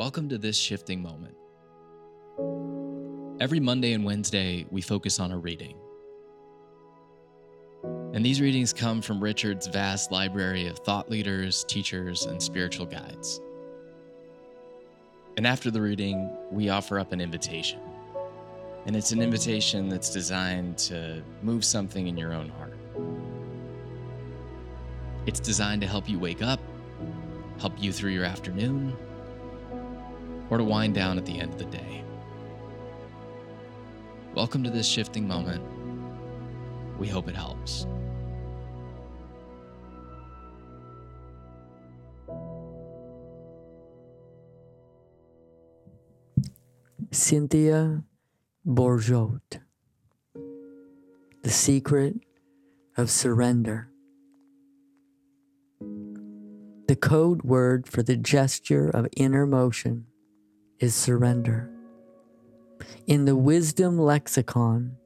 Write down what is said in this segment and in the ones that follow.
Welcome to this shifting moment. Every Monday and Wednesday, we focus on a reading. And these readings come from Richard's vast library of thought leaders, teachers, and spiritual guides. And after the reading, we offer up an invitation. And it's an invitation that's designed to move something in your own heart. It's designed to help you wake up, help you through your afternoon, or to wind down at the end of the day. Welcome to this shifting moment. We hope it helps. Cynthia Bourgeault The Secret of Surrender. The code word for the gesture of inner motion is surrender. In the wisdom lexicon,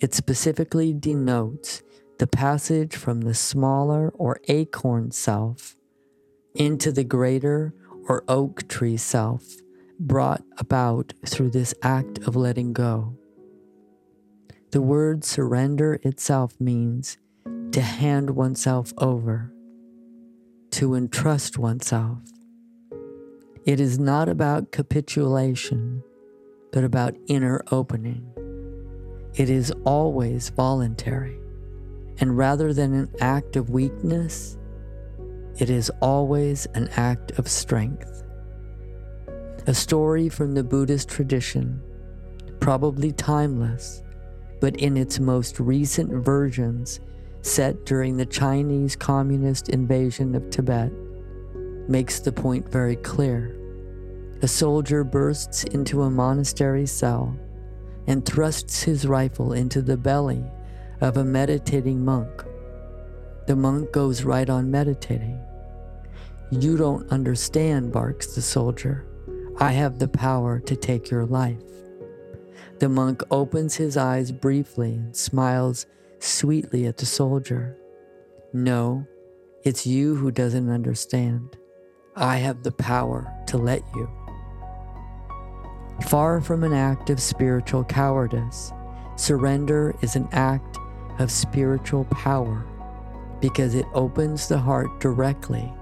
it specifically denotes the passage from the smaller or acorn self into the greater or oak tree self brought about through this act of letting go. The word surrender itself means to hand oneself over, to entrust oneself. It is not about capitulation, but about inner opening. It is always voluntary, and rather than an act of weakness, it is always an act of strength a story from the Buddhist tradition, probably timeless, but in its most recent versions, set during the Chinese communist invasion of Tibet, makes the point very clear. A soldier bursts into a monastery cell and thrusts his rifle into the belly of a meditating monk. The monk goes right on meditating. You don't understand, barks the soldier. I have the power to take your life. The monk opens his eyes briefly and smiles sweetly at the soldier. No, it's you who doesn't understand. I have the power to let you. Far from an act of spiritual cowardice, surrender is an act of spiritual power because it opens the heart directly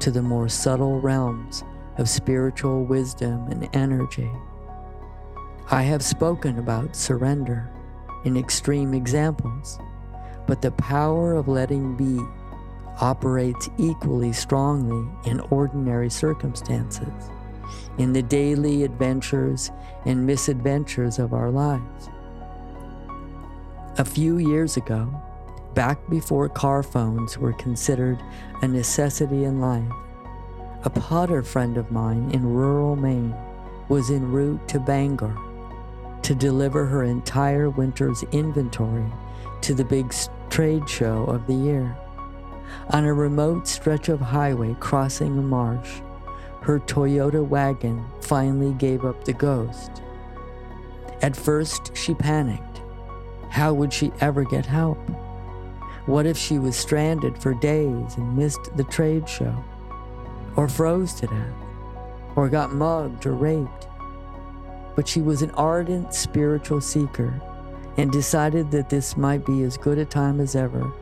to the more subtle realms of spiritual wisdom and energy. I have spoken about surrender in extreme examples, but the power of letting be operates equally strongly in ordinary circumstances, in the daily adventures and misadventures of our lives. A few years ago, back before car phones were considered a necessity in life, a potter friend of mine in rural Maine was en route to Bangor to deliver her entire winter's inventory to the big trade show of the year. On a remote stretch of highway crossing a marsh, her Toyota wagon finally gave up the ghost. At first, she panicked. How would she ever get help? What if she was stranded for days and missed the trade show? or froze to death, or got mugged or raped. But she was an ardent spiritual seeker and decided that this might be as good a time as ever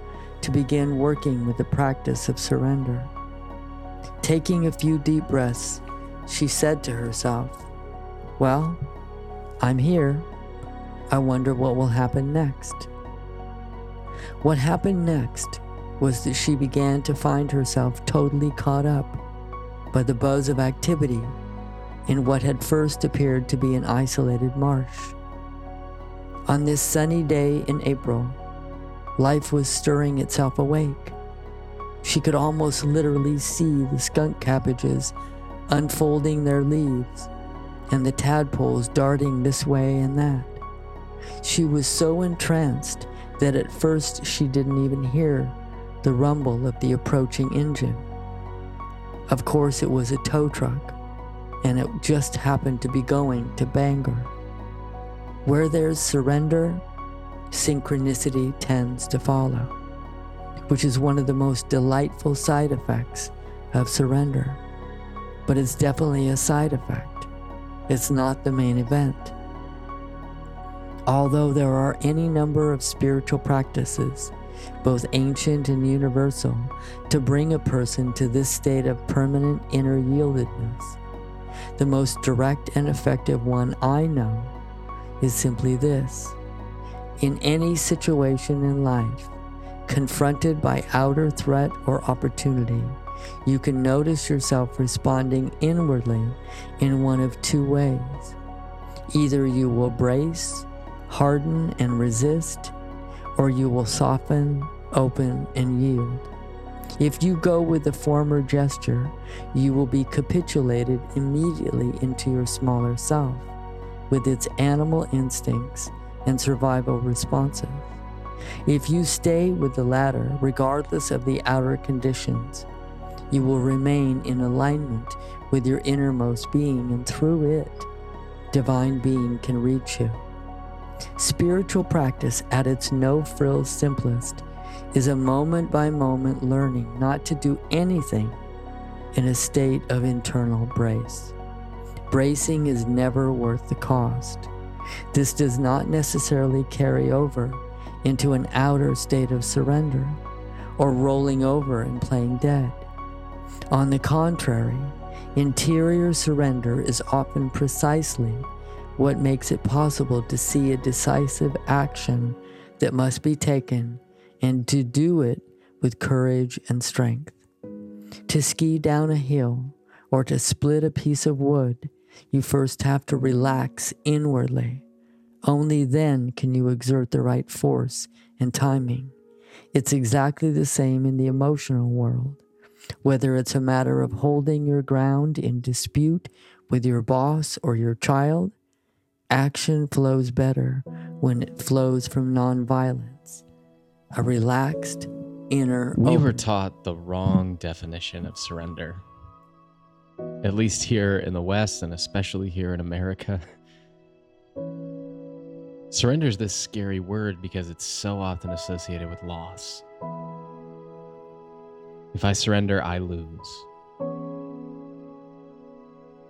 to begin working with the practice of surrender. Taking a few deep breaths, she said to herself, Well, I'm here. I wonder what will happen next. What happened next was that she began to find herself totally caught up by the buzz of activity in what had first appeared to be an isolated marsh. On this sunny day in April, life was stirring itself awake. She could almost literally see the skunk cabbages unfolding their leaves and the tadpoles darting this way and that. She was so entranced that at first she didn't even hear the rumble of the approaching engine. Of course, it was a tow truck, and it just happened to be going to Bangor. Where there's surrender, synchronicity tends to follow, which is one of the most delightful side effects of surrender. but it's definitely a side effect. It's not the main event. Although there are any number of spiritual practices, both ancient and universal, to bring a person to this state of permanent inner yieldedness, the most direct and effective one I know is simply this. In any situation in life, confronted by outer threat or opportunity, you can notice yourself responding inwardly in one of two ways. Either you will brace, harden, and resist, or you will soften, open, and yield. If you go with the former gesture, you will be capitulated immediately into your smaller self with its animal instincts and survival responses. If you stay with the latter, regardless of the outer conditions, you will remain in alignment with your innermost being, and through it, divine being can reach you. Spiritual practice, at its no frills simplest, is a moment by moment learning not to do anything in a state of internal brace. Bracing is never worth the cost. This does not necessarily carry over into an outer state of surrender or rolling over and playing dead. On the contrary, interior surrender is often precisely what makes it possible to see a decisive action that must be taken and to do it with courage and strength. To ski down a hill or to split a piece of wood, you first have to relax inwardly. Only then can you exert the right force and timing. It's exactly the same in the emotional world. Whether it's a matter of holding your ground in dispute with your boss or your child, action flows better when it flows from nonviolence, a relaxed inner. We open. were taught the wrong definition of surrender, at least here in the West and especially here in America. Surrender is this scary word because it's so often associated with loss. If I surrender, I lose.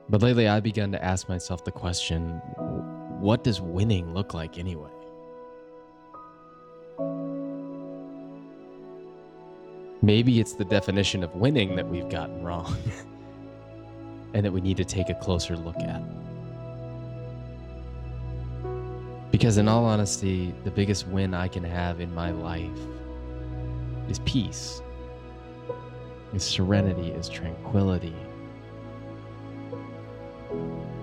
But lately, I've begun to ask myself the question what does winning look like anyway? Maybe it's the definition of winning that we've gotten wrong and that we need to take a closer look at. Because, in all honesty, the biggest win I can have in my life is peace, is serenity, is tranquility.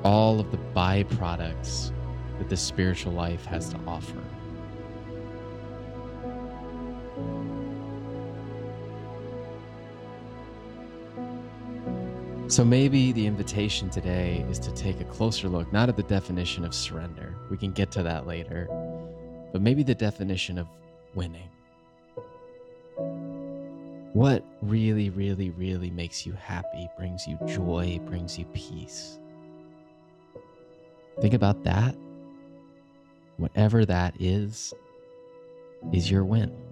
All of the byproducts that the spiritual life has to offer. So maybe the invitation today is to take a closer look, not at the definition of surrender, we can get to that later, but maybe the definition of winning. What really, really, really makes you happy, brings you joy, brings you peace? Think about that. Whatever that is, is your win.